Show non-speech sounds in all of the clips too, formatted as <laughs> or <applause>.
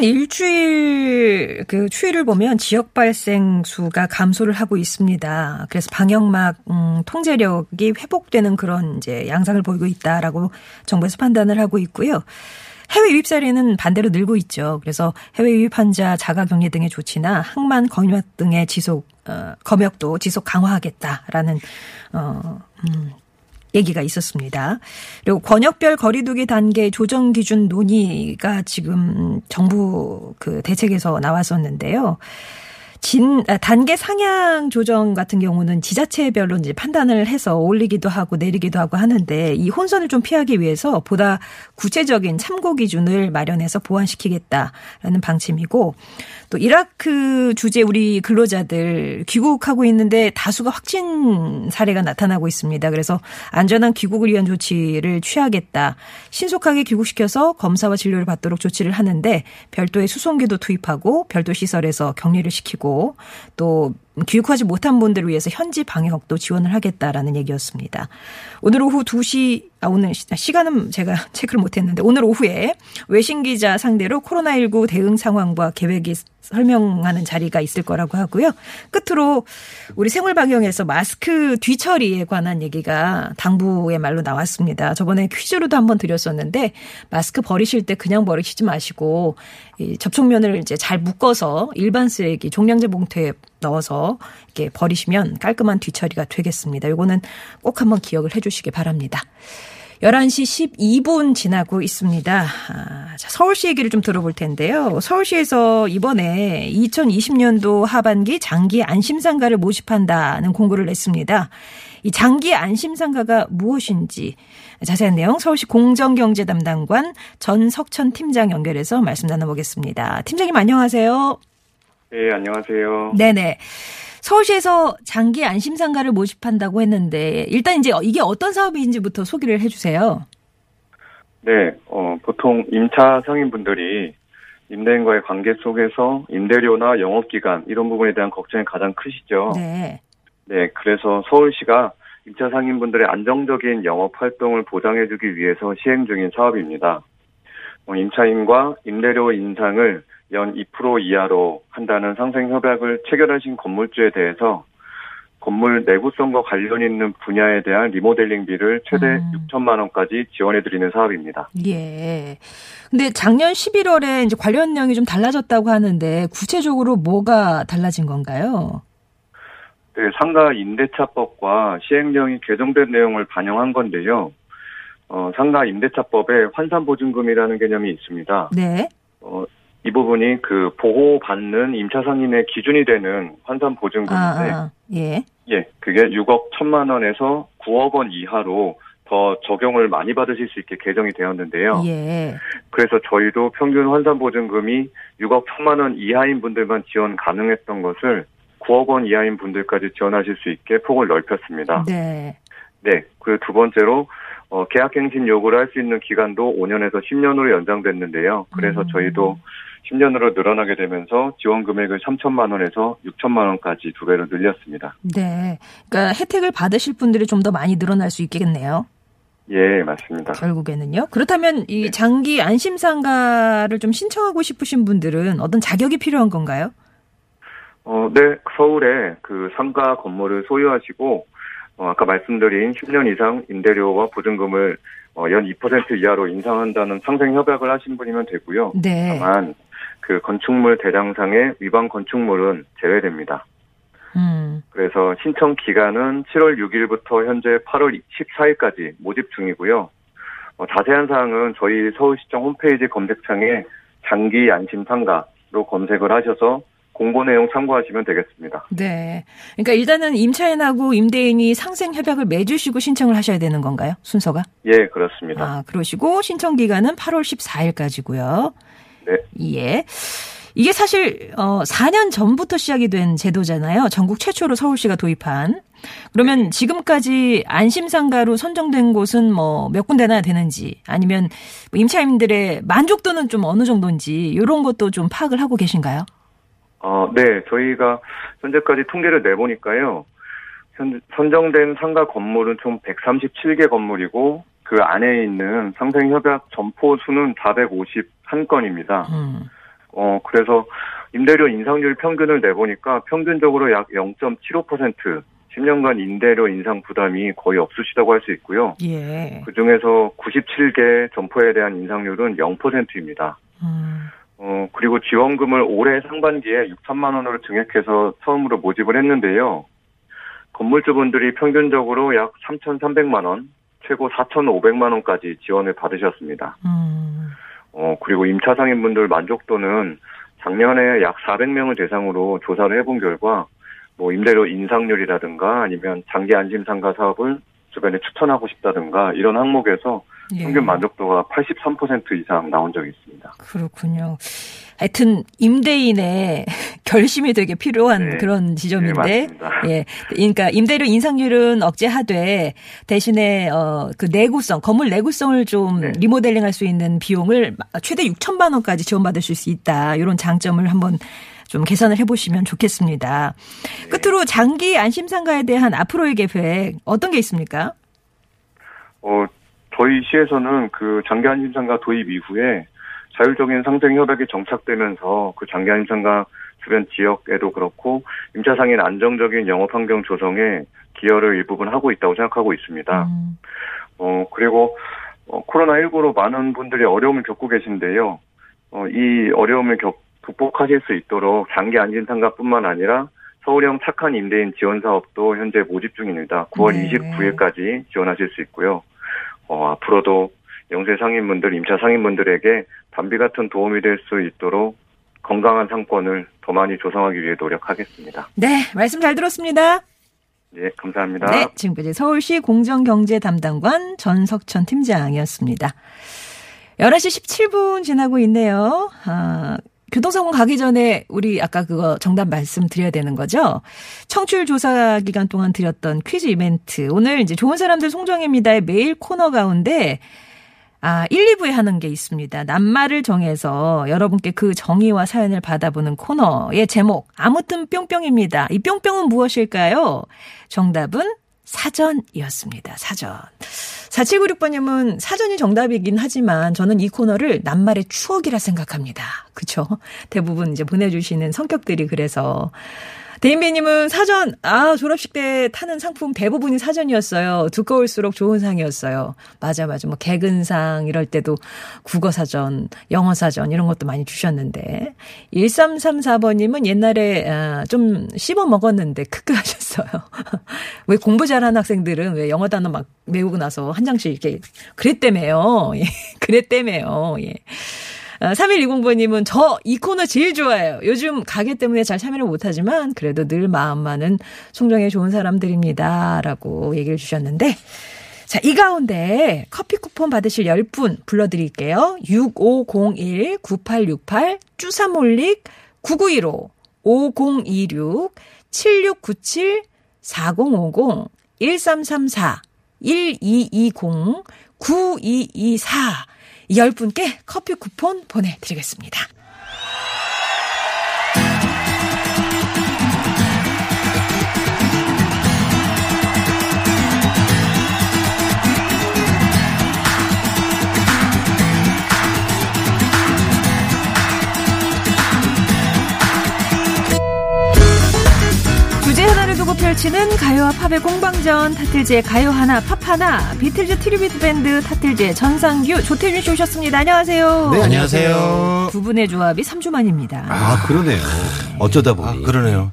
최근 일주일 그 추이를 보면 지역 발생 수가 감소를 하고 있습니다. 그래서 방역막 음, 통제력이 회복되는 그런 이제 양상을 보이고 있다라고 정부에서 판단을 하고 있고요. 해외 유입 사례는 반대로 늘고 있죠. 그래서 해외 유입 환자 자가격리 등의 조치나 항만 검역 등의 지속 어, 검역도 지속 강화하겠다라는 어, 음, 얘기가 있었습니다. 그리고 권역별 거리두기 단계 조정 기준 논의가 지금 정부 그 대책에서 나왔었는데요. 진, 아, 단계 상향 조정 같은 경우는 지자체별로 이제 판단을 해서 올리기도 하고 내리기도 하고 하는데 이 혼선을 좀 피하기 위해서 보다 구체적인 참고 기준을 마련해서 보완시키겠다라는 방침이고 또 이라크 주재 우리 근로자들 귀국하고 있는데 다수가 확진 사례가 나타나고 있습니다. 그래서 안전한 귀국을 위한 조치를 취하겠다. 신속하게 귀국시켜서 검사와 진료를 받도록 조치를 하는데 별도의 수송기도 투입하고 별도 시설에서 격리를 시키고 또 귀국하지 못한 분들을 위해서 현지 방역도 지원을 하겠다라는 얘기였습니다. 오늘 오후 2시, 아, 오늘 시- 시간은 제가 <laughs> 체크를 못 했는데 오늘 오후에 외신 기자 상대로 코로나19 대응 상황과 계획이 설명하는 자리가 있을 거라고 하고요. 끝으로 우리 생활 방역에서 마스크 뒤처리에 관한 얘기가 당부의 말로 나왔습니다. 저번에 퀴즈로도 한번 드렸었는데 마스크 버리실 때 그냥 버리시지 마시고 이 접촉면을 이제 잘 묶어서 일반 쓰레기 종량제 봉투에 넣어서 이렇게 버리시면 깔끔한 뒤처리가 되겠습니다. 요거는 꼭 한번 기억을 해 주시기 바랍니다. 11시 12분 지나고 있습니다. 아, 자, 서울시 얘기를 좀 들어볼 텐데요. 서울시에서 이번에 2020년도 하반기 장기 안심상가를 모집한다는 공고를 냈습니다. 이 장기 안심상가가 무엇인지 자세한 내용 서울시 공정경제 담당관 전석천 팀장 연결해서 말씀 나눠보겠습니다. 팀장님 안녕하세요. 네, 안녕하세요. 네네. 서울시에서 장기 안심상가를 모집한다고 했는데 일단 이제 이게 어떤 사업인지부터 소개를 해주세요. 네, 어, 보통 임차 상인분들이 임대인과의 관계 속에서 임대료나 영업기간 이런 부분에 대한 걱정이 가장 크시죠. 네. 네, 그래서 서울시가 임차 상인분들의 안정적인 영업 활동을 보장해주기 위해서 시행 중인 사업입니다. 어, 임차인과 임대료 인상을 연 2% 이하로 한다는 상생 협약을 체결하신 건물주에 대해서 건물 내구성과 관련 있는 분야에 대한 리모델링비를 최대 음. 6천만 원까지 지원해 드리는 사업입니다. 예. 근데 작년 11월에 이제 관련 내용이 좀 달라졌다고 하는데 구체적으로 뭐가 달라진 건가요? 네, 상가 임대차법과 시행령이 개정된 내용을 반영한 건데요. 어, 상가 임대차법에 환산보증금이라는 개념이 있습니다. 네. 어, 이 부분이 그 보호받는 임차 상인의 기준이 되는 환산 보증금인데, 아, 아, 예. 예, 그게 6억 1천만 원에서 9억 원 이하로 더 적용을 많이 받으실 수 있게 개정이 되었는데요. 예. 그래서 저희도 평균 환산 보증금이 6억 1천만 원 이하인 분들만 지원 가능했던 것을 9억 원 이하인 분들까지 지원하실 수 있게 폭을 넓혔습니다. 네. 네. 그 두 번째로 어, 계약갱신 요구를 할 수 있는 기간도 5년에서 10년으로 연장됐는데요. 그래서 음. 저희도 10년으로 늘어나게 되면서 지원 금액을 3천만 원에서 6천만 원까지 두 배로 늘렸습니다. 네. 그러니까 혜택을 받으실 분들이 좀 더 많이 늘어날 수 있겠네요. 예, 맞습니다. 결국에는요. 그렇다면 이 네. 장기 안심상가를 좀 신청하고 싶으신 분들은 어떤 자격이 필요한 건가요? 어, 네, 서울에 그 상가 건물을 소유하시고, 어, 아까 말씀드린 10년 이상 임대료와 보증금을 어, 연2% 이하로 인상한다는 상생 협약을 하신 분이면 되고요. 네. 다만 그 건축물 대장상의 위반 건축물은 제외됩니다. 음. 그래서 신청 기간은 7월 6일부터 현재 8월 14일까지 모집 중이고요. 어, 자세한 사항은 저희 서울시청 홈페이지 검색창에 장기 안심 상가로 검색을 하셔서 공고 내용 참고하시면 되겠습니다. 네. 그러니까 일단은 임차인하고 임대인이 상생 협약을 맺으시고 신청을 하셔야 되는 건가요? 순서가? 예, 그렇습니다. 아, 그러시고 신청 기간은 8월 14일까지고요. 네. 예. 이게 사실 어 4년 전부터 시작이 된 제도잖아요. 전국 최초로 서울시가 도입한. 그러면 지금까지 안심상가로 선정된 곳은 뭐 몇 군데나 되는지 아니면 뭐 임차인들의 만족도는 좀 어느 정도인지 이런 것도 좀 파악을 하고 계신가요? 어, 네, 저희가 현재까지 통계를 내보니까요. 현, 선정된 상가 건물은 총 137개 건물이고 그 안에 있는 상생협약 점포 수는 451건입니다. 음. 어, 그래서 임대료 인상률 평균을 내보니까 평균적으로 약 0.75%, 10년간 임대료 인상 부담이 거의 없으시다고 할 수 있고요. 예. 그 중에서 97개 점포에 대한 인상률은 0%입니다. 음. 어, 그리고 지원금을 올해 상반기에 6천만 원으로 증액해서 처음으로 모집을 했는데요. 건물주분들이 평균적으로 약 3,300만 원, 최고 4,500만 원까지 지원을 받으셨습니다. 음. 어, 그리고 임차 상인분들 만족도는 작년에 약 400명을 대상으로 조사를 해본 결과 뭐 임대료 인상률이라든가 아니면 장기 안심 상가 사업을 주변에 추천하고 싶다든가 이런 항목에서 예. 평균 만족도가 83% 이상 나온 적이 있습니다. 그렇군요. 하여튼 임대인의 <laughs> 결심이 되게 필요한 네. 그런 지점인데, 네, 맞습니다. 예, 그러니까 임대료 인상률은 억제하되 대신에 어 그 내구성 건물 내구성을 좀 네. 리모델링할 수 있는 비용을 최대 6천만 원까지 지원받으실 수 있다 이런 장점을 한번 좀 계산을 해보시면 좋겠습니다. 네. 끝으로 장기 안심상가에 대한 앞으로의 계획 어떤 게 있습니까? 어, 저희 시에서는 그 장기 안심상가 도입 이후에 자율적인 상생 협약이 정착되면서 그 장기 안심상가 주변 지역에도 그렇고 임차 상인 안정적인 영업 환경 조성에 기여를 일부분 하고 있다고 생각하고 있습니다. 음, 어, 그리고 어, 코로나19로 많은 분들이 어려움을 겪고 계신데요. 어, 이 어려움을 겪, 극복하실 수 있도록 장기 안심상가뿐만 아니라 서울형 착한 임대인 지원 사업도 현재 모집 중입니다. 9월 네. 29일까지 지원하실 수 있고요. 어, 앞으로도 영세 상인분들, 임차 상인분들에게 담비 같은 도움이 될 수 있도록 건강한 상권을 더 많이 조성하기 위해 노력하겠습니다. 네 말씀 잘 들었습니다. 네, 감사합니다. 네, 지금까지 서울시 공정경제 담당관 전석천 팀장이었습니다. 11시 17분 지나고 있네요. 아, 교통사고 가기 전에 우리 아까 그거 정답 말씀드려야 되는 거죠? 청취율 조사 기간 동안 드렸던 퀴즈 이벤트. 오늘 이제 좋은 사람들 송정혜입니다의 매일 코너 가운데 아, 1, 2부에 하는 게 있습니다. 낱말을 정해서 여러분께 그 정의와 사연을 받아보는 코너의 제목. 아무튼 뿅뿅입니다. 이 뿅뿅은 무엇일까요? 정답은 사전이었습니다. 사전. 4796번님은 사전이 정답이긴 하지만 저는 이 코너를 낱말의 추억이라 생각합니다. 그쵸? 대부분 이제 보내주시는 성격들이 그래서. 대인배님은 사전, 아, 졸업식 때 타는 상품 대부분이 사전이었어요. 두꺼울수록 좋은 상이었어요. 맞아, 맞아. 뭐, 개근상 이럴 때도 국어 사전, 영어 사전 이런 것도 많이 주셨는데. 1334번님은 옛날에, 아, 좀 씹어 먹었는데, 크크 하셨어요. <laughs> 왜 공부 잘하는 학생들은 왜 영어 단어 막 외우고 나서 한 장씩 이렇게, 그랬다며요. 예, <laughs> 그랬다며요. 예. 3120번님은 저 이 코너 제일 좋아해요. 요즘 가게 때문에 잘 참여를 못하지만 그래도 늘 마음만은 송정의 좋은 사람들입니다. 라고 얘기를 주셨는데 자, 이 가운데 커피 쿠폰 받으실 10분 불러드릴게요. 6501-9868, 쭈사몰릭 9915, 5026, 7697, 4050, 1334, 1220, 9224. 이 10분께 커피 쿠폰 보내드리겠습니다. 두고 펼치는 가요와 팝의 공방전 타틀즈의 가요 하나 팝 하나 비틀즈 tribute 밴드 타틀즈의 전상규 조태준 씨 오셨습니다. 안녕하세요. 네, 안녕하세요. 두 분의 조합이 3주 만입니다. 아, 그러네요. 어쩌다 보니. 아, 그러네요.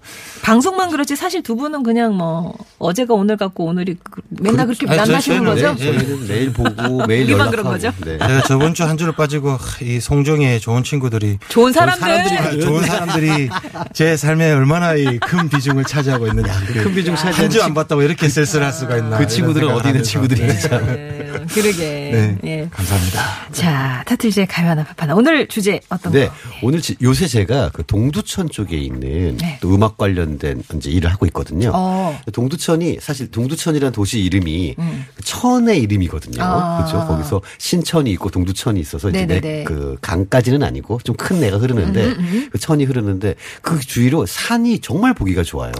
방송만 그렇지 사실 두 분은 그냥 뭐 어제가 오늘 같고 오늘이 그- 맨날 그렇게 아니, 만나시는 거죠? 네, 저희는 매일 보고 <laughs> 매일 연락하고. 그런 거죠? 네. 제가 저번 주 한 주를 빠지고 하, 이 송정의 좋은 친구들이 좋은 좋은 사람들. 사람들이 좋은 사람들이 제 삶에 얼마나 이 큰 비중을 차지하고 있는지 큰 비중 차지하는 한주 안 봤다고 이렇게 쓸쓸할 수가 있나 그 친구들은 어디 있는. 친구들인지 참. 네, 그러게. 네. 예. 감사합니다. 자, 타틀즈의 가요 하나 팝 하나. 오늘 주제 어떤 네. 거? 오늘 지- 요새 제가 그 동두천 쪽에 있는 네. 또 음악 관련 된 이제 일을 하고 있거든요. 어. 동두천이 사실 동두천이라는 도시 이름이 그 천의 이름이거든요. 음. 아. 그렇죠. 거기서 신천이 있고 동두천이 있어서 이제. 내, 그 강까지는 아니고 좀 큰 내가 흐르는데 음, 그 천이 흐르는데 그 주위로 산이 정말 보기가 좋아요.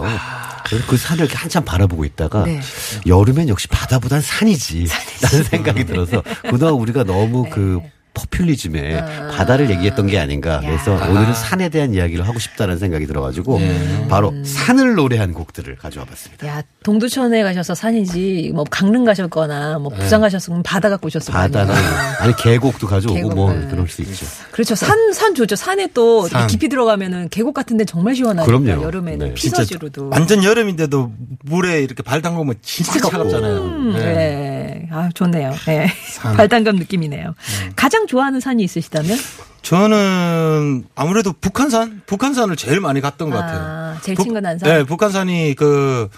그래서 그 산을 이렇게 한참 바라보고 있다가 네. 여름엔 역시 바다보단 산이지 라는 생각이 들어서 <laughs> 그동안 우리가 너무 네. 그 포퓰리즘에 바다를 얘기했던 게 아닌가. 그래서 오늘은 산에 대한 이야기를 하고 싶다는 생각이 들어가지고 바로 산을 노래한 곡들을 가져와 봤습니다. 야, 동두천에 가셔서 산이지, 뭐, 강릉 가셨거나, 뭐, 부산 가셨으면 바다 갖고 오셨을 거 바다는 아니에요. <laughs> 아니 계곡도 가져오고 계곡, 뭐 네. 그럴 수 있죠. 그렇죠. 산, 산 좋죠. 산에 또 이렇게 산. 깊이 들어가면은 계곡 같은 데 정말 시원하니까. 그럼요. 여름에는 네. 피서지로도. 완전 여름인데도 물에 이렇게 발 담그면 진짜 차갑잖아요. 음, 네. 네. 아, 좋네요. 네. 산. <laughs> 발담감 느낌이네요. 가장 좋아하는 산이 있으시다면? 저는 아무래도 북한산, 북한산을 제일 많이 갔던 것 아, 같아요. 제일 북- 친근한 산? 네, 북한산이 그,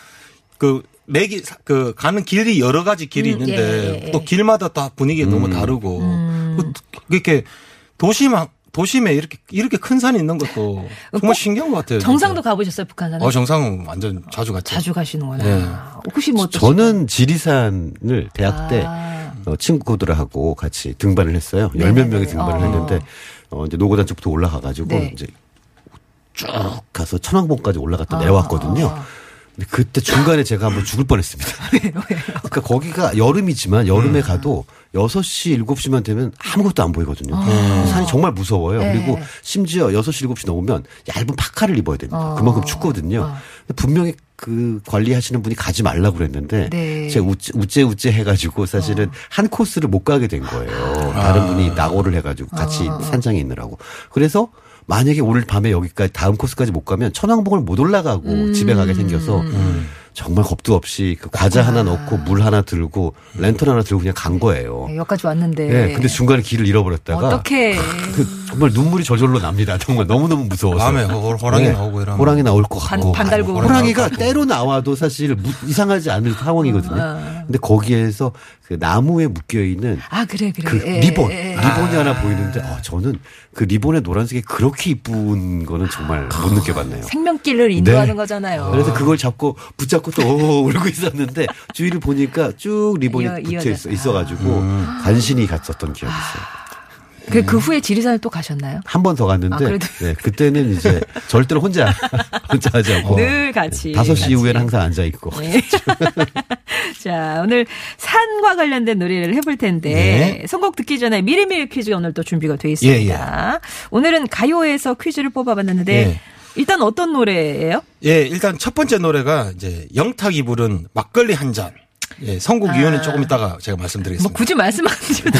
그, 매기, 그, 가는 길이 여러 가지 길이 음, 있는데 예, 예, 예. 또 길마다 다 분위기가 너무 다르고 음. 그- 이렇게 도시만, 도심에 이렇게, 이렇게 큰 산이 있는 것도 정말 꼭 신기한 것 같아요. 정상도 진짜. 가보셨어요, 북한산은? 어, 정상은 완전 자주 갔죠. 자주 가시는구나. 네. 혹시 뭐또 저는 지리산을 대학 때 아. 어, 친구들하고 같이 등반을 했어요. 열몇 네네네. 명이 등반을 어. 했는데 어, 이제 노고단 쪽부터 올라가가지고 네. 이제 쭉 가서 천왕봉까지 올라갔다 아, 내려왔거든요. 아. 근데 그때 중간에 제가 한번 죽을 뻔했습니다. <laughs> 그러니까 거기가 여름이지만 여름에 가도 6시, 7시만 되면 아무것도 안 보이거든요. 산이 정말 무서워요. 네. 그리고 심지어 6시, 7시 넘으면 얇은 파카를 입어야 됩니다. 어. 그만큼 춥거든요. 어. 분명히 그 관리하시는 분이 가지 말라고 그랬는데 네. 제가 우째, 우째 우째 해가지고 사실은 한 코스를 못 가게 된 거예요. 다른 분이 낙오를 해가지고 같이 산장에 있느라고. 그래서 만약에 오늘 밤에 여기까지 다음 코스까지 못 가면 천왕봉을 못 올라가고 집에 가게 생겨서 정말 겁도 없이 그 과자 하나 넣고 물 하나 들고 랜턴 하나 들고 그냥 간 거예요. 네, 여기까지 왔는데. 네, 근데 중간에 길을 잃어버렸다가 어떻게 그 정말 눈물이 저절로 납니다. 정말 너무너무 무서워서. 밤에 호- 호랑이 네. 나오고 이러면. 호랑이 나올 것 반- 같고. 반 달고. 호랑이가 때로 나와도 사실 무- 이상하지 않을 상황이거든요. 아. 근데 거기에서 그 나무에 묶여 있는 아, 그래, 그래. 그 예, 리본, 예, 예. 리본이 하나 보이는데 아, 저는 그 리본의 노란색이 그렇게 이쁜 거는 정말 못 느껴봤네요. 생명길을 인도하는 네. 거잖아요. 그래서 그걸 잡고 붙잡고 또 오, <laughs> 울고 있었는데 주위를 보니까 쭉 리본이 이어- 붙여 이어져. 있어, 있어가지고 간신히 갔었던 기억이 있어요. 그, 그 후에 지리산을 또 가셨나요? 한 번 더 갔는데 아, 그래도- 네, 그때는 이제 절대로 혼자 <laughs> 혼자 하지 않고 늘 같이. 다섯 시 같이. 이후에는 항상 앉아 있고 네. <laughs> 자, 오늘 산과 관련된 노래를 해볼 텐데, 네. 선곡 듣기 전에 미리미리 퀴즈가 오늘 또 준비가 되어 있습니다. 오늘은 가요에서 퀴즈를 뽑아봤는데, 예. 일단 어떤 노래예요? 예, 일단 첫 번째 노래가 이제 영탁이 부른 막걸리 한 잔. 예, 선곡 이유는 조금 이따가 제가 뭐 말씀드리겠습니다. 굳이 말씀 안 드려도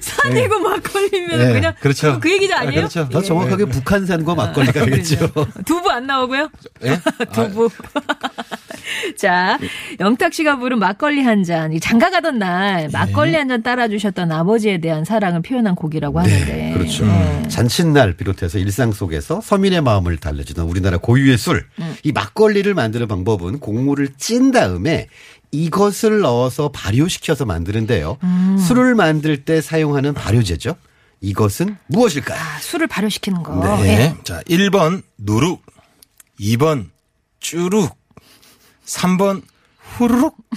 산이고 막걸리면 네, 그냥 그렇죠. 그 얘기자 아니에요? 아, 그렇죠. 더 정확하게 북한산과 막걸리가 되겠죠. 두부 안 나오고요? 예? <laughs> 두부. <laughs> 자, 영탁 씨가 부른 막걸리 한 잔. 이 장가 가던 날 막걸리 한 잔 따라주셨던 아버지에 대한 사랑을 표현한 곡이라고 하는데. 그렇죠. 네. 잔칫날 비롯해서 일상 속에서 서민의 마음을 달래주던 우리나라 고유의 술. 음. 이 막걸리를 만드는 방법은 곡물을 찐 다음에 이것을 넣어서 발효시켜서 만드는데요. 음. 술을 만들 때 사용하는 발효제죠. 이것은 무엇일까요? 아, 술을 발효시키는 거. 네. 예. 자, 1번 누룩, 2번 쭈룩, 3번 후루룩. <laughs>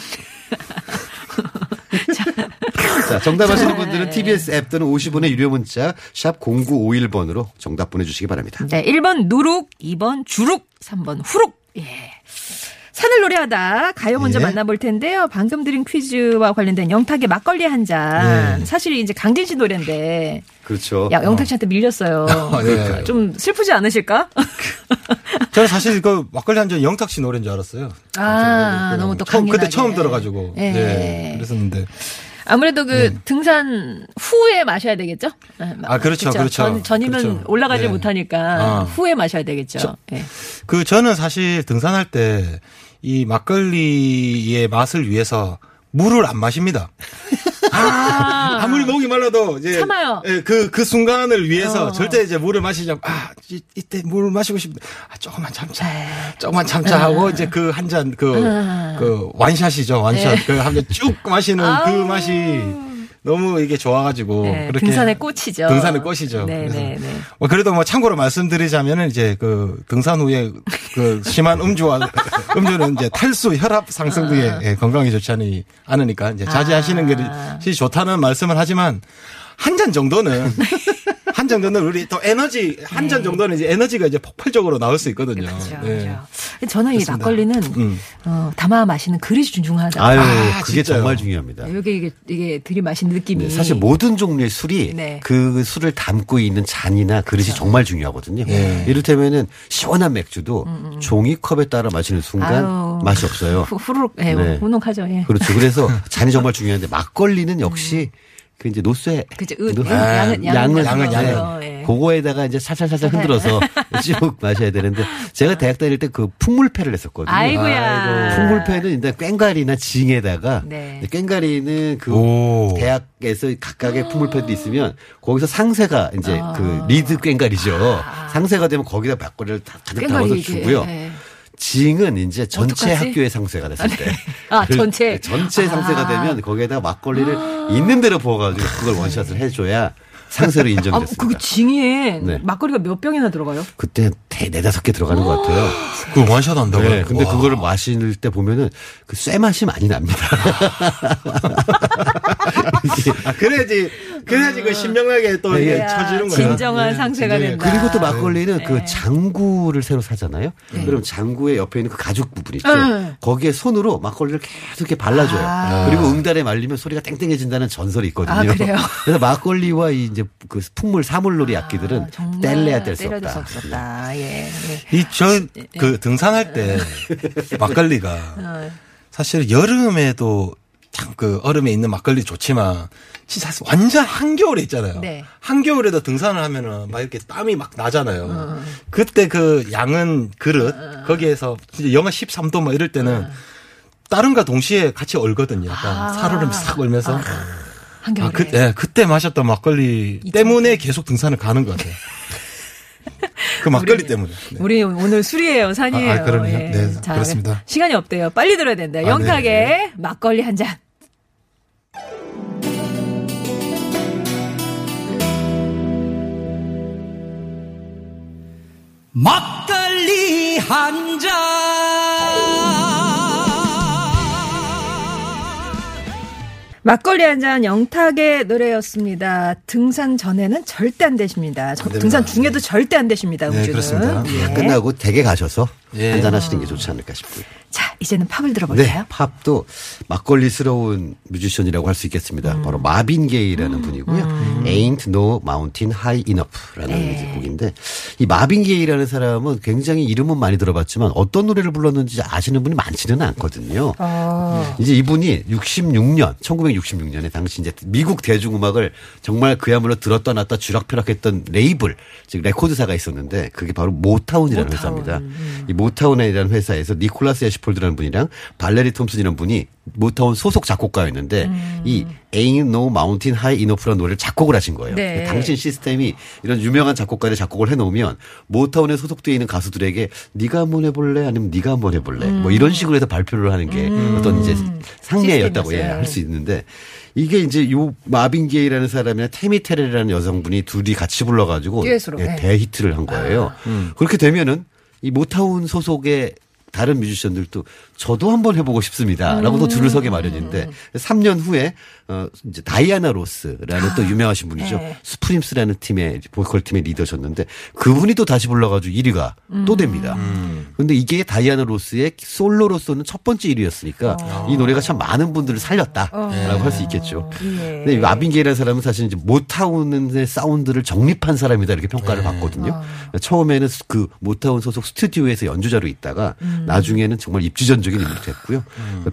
자, 정답 아시는 분들은 TBS 앱 또는 50원의 유료 문자 샵 0951번으로 정답 보내주시기 바랍니다. 네, 1번 누룩, 2번 주룩, 3번 후룩. 예. 산을 노래하다 가요 먼저 예. 만나볼 텐데요. 방금 드린 퀴즈와 관련된 영탁의 막걸리 한 잔. 예. 사실 이제 강진 씨 노래인데 그렇죠. 야 영탁 씨한테 밀렸어요. <laughs> 네. 좀 슬프지 않으실까? <laughs> 저는 사실 그 막걸리 한 잔 영탁 씨 노래인 줄 알았어요. 아, 너무 또 처음. 그때 처음 들어가지고. 예. 네. 그랬었는데. 아무래도 그 등산 후에 마셔야 되겠죠? 네, 아, 그렇죠, 그렇죠. 전, 전이면 그렇죠. 올라가지 네. 못하니까 아. 후에 마셔야 되겠죠. 예. 그 저는 사실 등산할 때 이 막걸리의 맛을 위해서 물을 안 마십니다. <laughs> 아, 아무리 목이 말라도 이제 참아요. 예, 그, 그 순간을 위해서 어. 절대 이제 물을 마시자. 아, 이, 이때 물을 마시고 싶다. 아, 조금만 참자. 네. 조금만 참자 하고 이제 그 한 잔 그, 아. 그 완샷이죠. 완샷. 그한 잔 쭉 마시는 그 네. 맛이 너무 이게 좋아가지고. 네, 그렇게 등산의 꽃이죠. 등산의 꽃이죠. 네, 그래서 네, 네. 뭐 그래도 뭐 참고로 말씀드리자면은 이제 그 등산 후에 그 심한 음주와 <laughs> 음주는 이제 탈수, 혈압 상승 등에 예, 건강에 좋지 않으니, 않으니까 이제 자제하시는 아. 것이 좋다는 말씀을 하지만 한 잔 정도는 <laughs> 한 잔 정도는 우리 또 에너지 한 잔 정도는 이제 에너지가 이제 폭발적으로 나올 수 있거든요. 네. 그렇죠. 네. 그렇죠. 저는 이 그렇습니다. 막걸리는 음. 어, 담아 마시는 그릇이 중요하다. 아유, 아, 그게 진짜요? 정말 중요합니다. 여기 이게 이게 들이마신 느낌이 네, 사실 모든 종류의 술이 네. 그 술을 담고 있는 잔이나 그릇이 정말 중요하거든요. 예. 이를테면은 시원한 맥주도 종이컵에 따라 마시는 순간 아유. 맛이 없어요. 후- 후루룩 예, 네. 혼동하죠. 예. 그렇죠. 그래서 <laughs> 잔이 정말 중요한데 막걸리는 역시 그 이제 놋쇠 그죠. 으, 노- 음. 양은 양은 양은 양은 양은 양은 예. 그거에다가 이제 살살살살 흔들어서 <laughs> 쭉 마셔야 되는데 제가 대학 다닐 때 그 풍물패를 했었거든요. 아이고야. 풍물패는 일단 꽹과리나 징에다가 네. 꽹과리는 그 오. 대학에서 각각의 풍물패도 있으면 거기서 상쇠가 이제 아. 그 lead 꽹과리죠. 상쇠가 되면 거기다 막걸리를 다 가득 담아서 주고요. 예. 징은 이제 전체 어떡하지? 학교의 상쇠가 됐을 때. 아, 그- 전체? 전체 상세가 아. 되면 거기에다 막걸리를 있는 대로 부어가지고 그걸 원샷을 해줘야 상세로 아, 인정됐습니다. 그게 징에 네. 막걸리가 몇 병이나 들어가요? 그때 대 네다섯 개 들어가는 것 같아요. 그 원샷 한다고요? 네, 근데 와. 그거를 마실 때 보면은 그 쇠맛이 많이 납니다. 아, <laughs> 그래야지, 그래야지 그 신명나게 또 이게 네. 쳐지는 거예요. 진정한 네, 상세가 진정해. 된다. 그리고 또 막걸리는 네. 그 장구를 새로 사잖아요. 그럼 장구의 옆에 있는 그 가죽 부분 있죠. 네. 거기에 손으로 막걸리를 계속 이렇게 발라줘요. 아. 그리고 응달에 말리면 소리가 땡땡해진다는 전설이 있거든요. 아, 그래요? <laughs> 그래서 막걸리와 이 이제 그 풍물 사물놀이 악기들은 아, 뗄래야 뗄 수 없다. 예. 예. 이, 저, 그 등산할 때 막걸리가 어. 사실 여름에도 참 그 얼음에 있는 막걸리 좋지만 진짜 완전 한겨울에 있잖아요. 네. 한겨울에도 등산을 하면은 막 이렇게 땀이 막 나잖아요. 그때 그 양은 그릇 거기에서 진짜 영하 13도 막 이럴 때는 다른과 동시에 같이 얼거든요. 약간 아. 살얼음 싹 얼면서. 한겨울에. 아, 그, 예, 그때 마셨던 막걸리 때문에 계속 등산을 가는 것 같아요. 그 막걸리 우리- 때문에. 네. 우리 오늘 술이에요, 산이에요. 예. 아, 아, 그럼요. 네, 그렇습니다. 시간이 없대요. 빨리 들어야 된다. 아, 영탁의 네. 막걸리 한 잔. 막걸리 한 잔. 막걸리 한 잔 영탁의 노래였습니다. 등산 전에는 절대 안 되십니다. 저- 됩니다. 등산 중에도 절대 안 되십니다. 네, 음주는. 그렇습니다. 예. 끝나고 댁에 가셔서 예. 한잔 하시는 게 좋지 않을까 싶고요. 자, 이제는 팝을 들어볼까요? 네, 팝도 막걸리스러운 뮤지션이라고 할 수 있겠습니다. 음. 바로 마빈 게이라는 분이고요. Ain't No Mountain High Enough라는 네. 곡인데 이 마빈 게이라는 사람은 굉장히 이름은 많이 들어봤지만 어떤 노래를 불렀는지 아시는 분이 많지는 않거든요. 어. 이제 이분이 66년, 1966년에 당시 이제 미국 대중음악을 정말 그야말로 들었다 놨다 쥐락펴락했던 레이블, 즉 레코드사가 있었는데 그게 바로 모타운이라는 모타운. 회사입니다. 이 모타운이라는 회사에서 니콜라스 애시폴드라는 분이랑 발레리 톰슨이라는 분이 모타운 소속 작곡가였는데 음. 이 Ain't No Mountain High Enough라는 노래를 작곡을 하신 거예요. 네. 당시 시스템이 이런 유명한 작곡가들 작곡을 해놓으면 모타운에 소속되어 있는 가수들에게 네가 한번 해볼래 아니면 네가 한번 해볼래 뭐 이런 식으로 해서 발표를 하는 게 어떤 이제 상례였다고 예, 음. 할수 있는데 이게 이제 요 마빈 게이라는 사람이나 테미 테레라는 여성분이 둘이 같이 불러가지고 예, 네. 대히트를 한 거예요. 그렇게 되면은 이 모타운 소속의 다른 뮤지션들도 저도 한번 해보고 싶습니다라고 또 줄을 서게 마련인데 3년 후에 어 이제 다이아나 로스라는 또 유명하신 분이죠. 네. 스프림스라는 팀의 보컬 팀의 리더셨는데 그분이 또 다시 불러가지고 1위가 또 됩니다. 근데 이게 다이아나 로스의 솔로로서는 첫 번째 1위였으니까 이 노래가 참 많은 분들을 살렸다라고 할수 있겠죠. 예. 근데 이 마빈게이라는 사람은 사실 이제 모타운의 사운드를 정립한 사람이다 이렇게 평가를 받거든요. 처음에는 그 모타운 소속 스튜디오에서 연주자로 있다가 나중에는 정말 입지전적인 인물이 됐고요.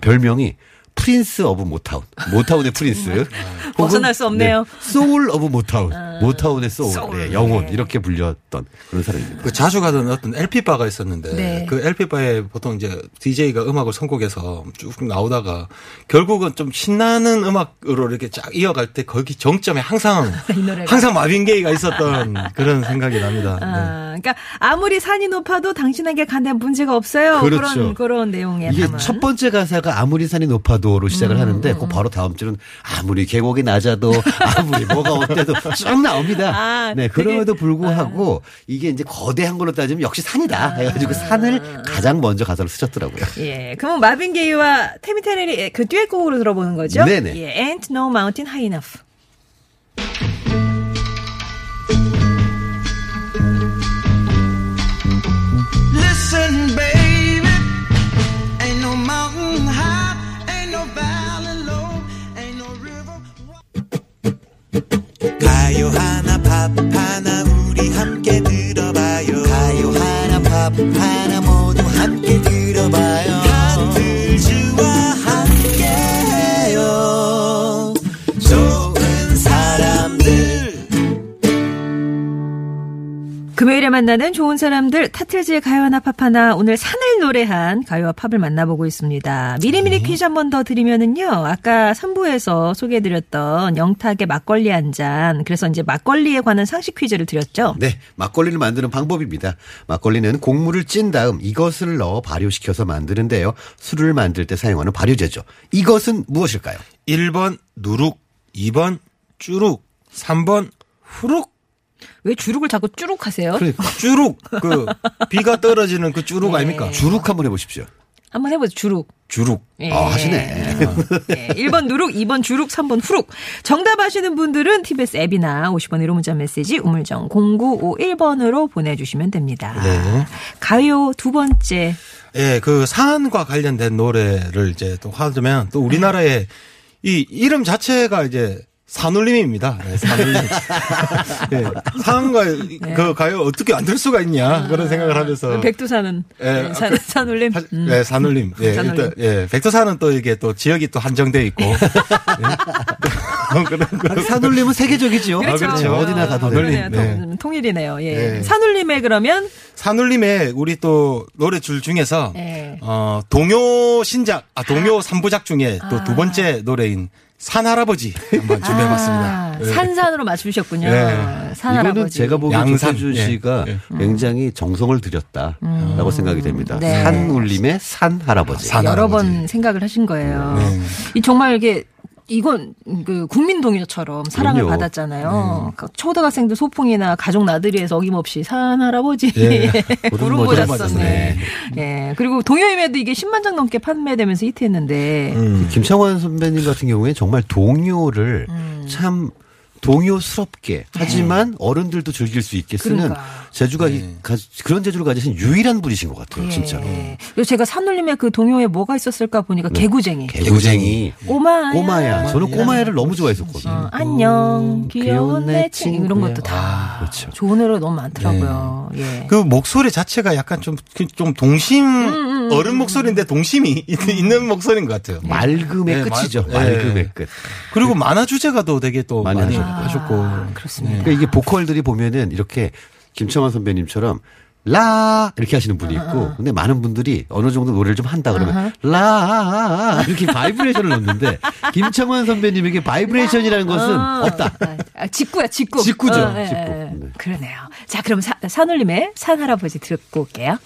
별명이 Prince of Motown. 모타운의 Prince. 혹은, 벗어날 수 없네요. 네, Soul of Motown. 모타운의 소울. 소울. 네, 영혼. 네. 이렇게 불렸던 그런 사람입니다. 그 자주 가던 어떤 LP 바가 있었는데 네. 그 LP 바에 보통 이제 DJ가 음악을 선곡해서 쭉 나오다가 결국은 좀 신나는 음악으로 이렇게 쫙 이어갈 때 거기 정점에 항상. <laughs> 항상 마빈 게이가 있었던 <laughs> 그런 생각이 납니다. 네. 아, 그러니까 아무리 산이 높아도 당신에게 가는 데 문제가 없어요. 그 그렇죠. 런 그런 내용에 이게 담은. 첫 번째 가사가 아무리 산이 높아도 로 시작을 음, 하는데 그 바로 다음 주는 아무리 계곡이 낮아도 <laughs> 아무리 뭐가 어때도 쭉 나옵니다. 아, 네, 그럼에도 불구하고 이게 이제 거대한 걸로 따지면 역시 산이다 해가지고 산을 가장 먼저 가사로 쓰셨더라고요. 예, 그럼 마빈 게이와 테미 테레리 그 듀엣곡으로 들어보는 거죠? 네네. 예, Ain't No Mountain High Enough. Listen, baby, 가요 하나 밥 하나 우리 함께 들어봐요. 가요 하나 밥 하나 모두 함께 들어봐요. 만나는 좋은 사람들 타틀즈의 가요하나 팝하나 오늘 산을 노래한 가요와 팝을 만나보고 있습니다. 미리미리 퀴즈 한 번 더 드리면은요. 아까 3부에서 소개해드렸던 영탁의 막걸리 한 잔. 그래서 이제 막걸리에 관한 상식 퀴즈를 드렸죠. 네, 막걸리를 만드는 방법입니다. 막걸리는 곡물을 찐 다음 이것을 넣어 발효시켜서 만드는데요. 술을 만들 때 사용하는 발효제죠. 이것은 무엇일까요? 1번 누룩, 2번 쭈룩, 3번 후룩. 왜 주룩을 자꾸 쭈룩 하세요? 그러니까 쭈룩 그 비가 떨어지는 그 쭈룩 아닙니까? 주룩 한번 해보십시오. 한번 해보죠. 주룩. 주룩. 예. 아, 하시네. 예, 1번 누룩, 2번 주룩, 3번 후룩. 정답 아시는 분들은 TBS 앱이나 50번 1호 문자 메시지 우물정 0951번으로 보내주시면 됩니다. 네. 가요 두 번째. 예, 그 산과 관련된 노래를 이제 또 하자면 또 우리나라의 이 이름 자체가 이제 산울림입니다. 네, 산울림. 예, <laughs> 산과 그 가요 어떻게 안 들 수가 있냐 그런 생각을 하면서 백두산은 예, 네, 산, 산울림. 하- 음. 네, 산울림. 예, 산울림. 일단, 예, 백두산은 또 이게 또 지역이 또 한정돼 있고. <laughs> 그런. 산울림은 세계적이지요. 아, 그렇죠. 어디나 가도 산울림. 네. 통- 통일이네요. 예. 네. 산울림에 그러면 산울림의 우리 또 노래 줄 중에서 예. 어, 동요 신작, 아, 동요 삼부작 중에 또 두 번째 노래인 산할아버지 한번 준비해봤습니다. 아, 예. 산산으로 맞추셨군요. 예. 산할아버지. 이거는 제가 보기엔 양산. 조태준 예. 씨가 예. 굉장히 정성을 들였다라고 생각이 됩니다. 음. 네. 산울림의 산 할아버지. 산- 여러 할아버지. 번 생각을 하신 거예요. 네. 이 정말 이게 이건 그 국민 동요처럼 사랑을 그럼요. 받았잖아요. 그 초등학생들 소풍이나 가족 나들이에서 어김없이 산 할아버지 예. 구름 보셨었네. 보셨네. 예. 그리고 동요임에도 이게 10만 장 넘게 판매되면서 히트했는데 음. 김창완 선배님 같은 경우에 정말 동요를 음. 참 동요스럽게 하지만 어른들도 즐길 수 있게 쓰는 네. 그러니까. 재주가 네. 가- 그런 재주를 가지신 유일한 분이신 것 같아요, 예. 진짜로. 그래서 제가 산울림의 그 동요에 뭐가 있었을까 보니까 개구쟁이. 개구쟁이, 꼬마야. 꼬마야. 저는 꼬마야를 너무 좋아했었거든요. 어, 안녕 귀여운 내 친구 이런 것도 다 아, 그렇죠. 좋은 노래가 너무 많더라고요. 예. 그 목소리 자체가 약간 좀, 그좀 동심, 어른 목소리인데 동심이 있- 있는 목소리인 것 같아요. 맑음의 네, 끝이죠. 말- 네. 맑음의 끝. 그리고 만화 주제가도 되게 또 많이 많이, 하셨고. 하셨고. 아, 그렇습니다. 그러니까 이게 보컬들이 보면은 이렇게 김창완 선배님처럼 라 이렇게 하시는 분이 있고 근데 많은 분들이 어느 정도 노래를 좀 한다 그러면 라 이렇게 바이브레이션을 넣는데 김창완 선배님에게 바이브레이션이라는 것은 아, 없다. 아, 직구야, 직구. 직구죠, 예, 직구. 예, 예. 네. 그러네요. 자, 그럼 사, 산울림의 산할아버지 듣고 올게요.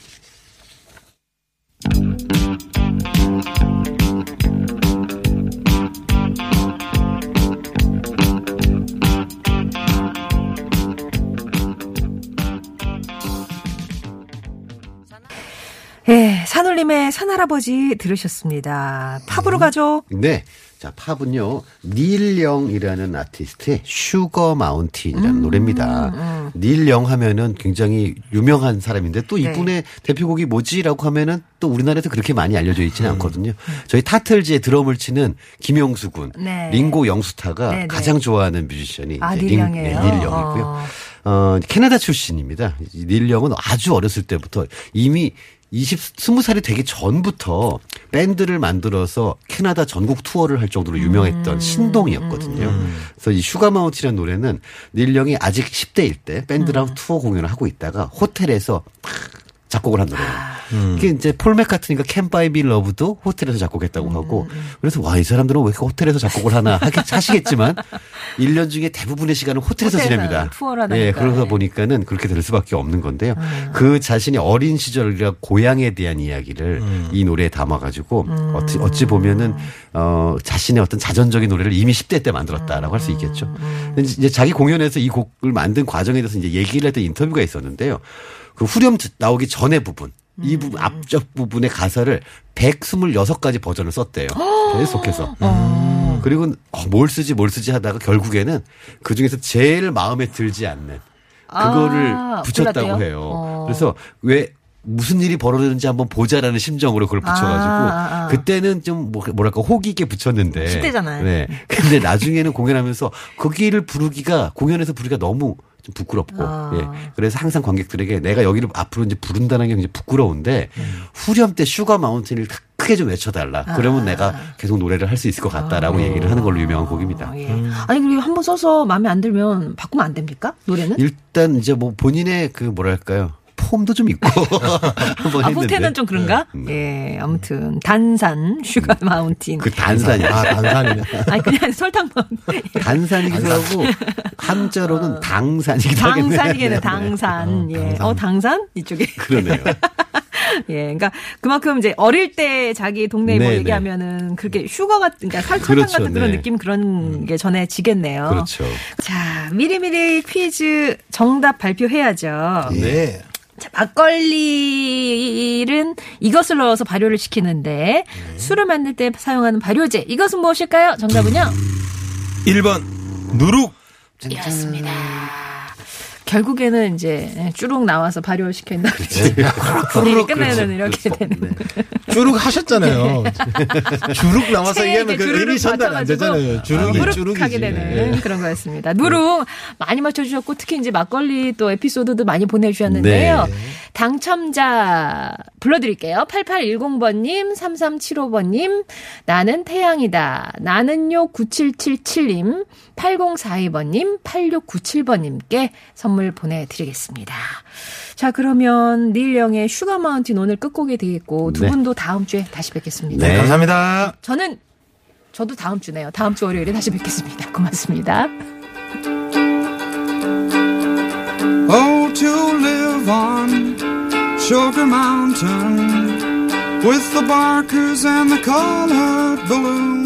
예, 산울림의 산할아버지 들으셨습니다. 팝으로 가죠. 네. 자, 팝은요, 닐 영이라는 아티스트의 Sugar Mountain이라는 음, 노래입니다. 닐영 하면은 굉장히 유명한 사람인데 또 네. 이분의 대표곡이 뭐지라고 하면은 또 우리나라에서 그렇게 많이 알려져 있지는 음. 않거든요. 저희 타틀즈의 드럼을 치는 김영수 군, 네. 링고 영수타가 네, 네. 가장 좋아하는 뮤지션이 아, 이제 닐 링- 영이에요? 네, 닐 영이고요. 어. 어, 캐나다 출신입니다. 이 닐 영은 아주 어렸을 때부터 이미 20, 20살이 되기 전부터 밴드를 만들어서 캐나다 전국 투어를 할 정도로 유명했던 신동이었거든요. 그래서 이 Sugar Mountain이라는 노래는 닐 영이 아직 10대일 때 밴드랑 투어 공연을 하고 있다가 호텔에서 작곡을 한 노래예요. 이게 이제 폴 맥카트니가 캔 바이 비 러브도 호텔에서 작곡했다고 하고 그래서 와 이 사람들은 왜 이렇게 호텔에서 작곡을 하나 하시겠지만 1년 중에 대부분의 시간을 호텔에서 호텔에서 지냅니다. 하다 예. 그러다 예. 보니까는 그렇게 될 수밖에 없는 건데요. 그 자신이 어린 시절과 고향에 대한 이야기를 이 노래에 담아 가지고 어찌, 어찌 보면은 어 자신의 어떤 자전적인 노래를 이미 10대 때 만들었다라고 할 수 있겠죠. 이제 자기 공연에서 이 곡을 만든 과정에 대해서 이제 얘기를 했던 인터뷰가 있었는데요. 그 후렴 나오기 전의 부분. 이 부분 앞쪽 부분의 가사를 126가지 버전을 썼대요. 계속해서. 그리고 어, 뭘 쓰지 뭘 쓰지 하다가 결국에는 그 중에서 제일 마음에 들지 않는 그거를 아, 붙였다고 골랐대요? 해요. 어. 그래서 왜 무슨 일이 벌어지는지 한번 보자라는 심정으로 그걸 붙여가지고 아, 아. 그때는 좀 뭐- 뭐랄까 호기 있게 붙였는데 10대잖아요. 네. 근데 나중에는 공연하면서 거기를 부르기가 공연에서 부르기가 너무 좀 부끄럽고 아. 예. 그래서 항상 관객들에게 내가 여기를 앞으로 이제 부른다는 게 굉장히 부끄러운데 후렴 때 Sugar Mountain을 크게 좀 외쳐달라. 그러면 내가 계속 노래를 할 수 있을 것 같다라고 얘기를 하는 걸로 유명한 곡입니다. 아, 예. 아니 그리고 한번 써서 마음에 안 들면 바꾸면 안 됩니까? 노래는? 일단 이제 뭐 본인의 그 뭐랄까요 폼도 좀 있고 <laughs> 한번 아, 호텔은 좀 그런가? 예, 아무튼 단산 Sugar Mountain. 그 단산이 아, 단산이네. <laughs> 아니 그냥 설탕 Mountain. 단산이기도 하고 한자로는 당산이기도 하겠네. 당산이겠네, 당산. 예. 어, 당산? 이쪽에. 그러네요. <laughs> 예. 그러니까 그만큼 이제 어릴 때 자기 동네 뭐 네, 얘기하면은 그렇게 슈거 같은, 그러니까 살, 설탕 그렇죠, 같은 그런 네. 느낌 그런 게 전해지겠네요. 그렇죠. 자, 미리미리 퀴즈 정답 발표해야죠. 네. 자, 막걸리는 이것을 넣어서 발효를 시키는데 술을 만들 때 사용하는 발효제 이것은 무엇일까요? 정답은요? 1번 누룩. 이었습니다. 결국에는 이제 쭈룩 나와서 발효를 시킨다. 푸르륵 끝내는 그렇죠. 이렇게 되는. 주룩 하셨잖아요. 주룩 나와서 얘기하면 그 의미 전달 안 되잖아요. 무룩하게 주룩이지. 되는 그런 거였습니다. 누룩 많이 맞춰주셨고 특히 이제 막걸리 또 에피소드도 많이 보내주셨는데요. 네. 당첨자 불러드릴게요. 8810번님, 3375번님, 나는 태양이다. 나는요 9777님, 8042번님, 8697번님께 선물 보내드리겠습니다. 자 그러면 닐 영의 슈가 마운틴 오늘 끝곡이 되겠고 두 네. 분도 다음 주에 다시 뵙겠습니다. 네, 감사합니다. 저는 저도 다음 주네요. 다음 주 월요일에 다시 뵙겠습니다. 고맙습니다. Oh, to live on Sugar Mountain with the barkers and the colored balloons.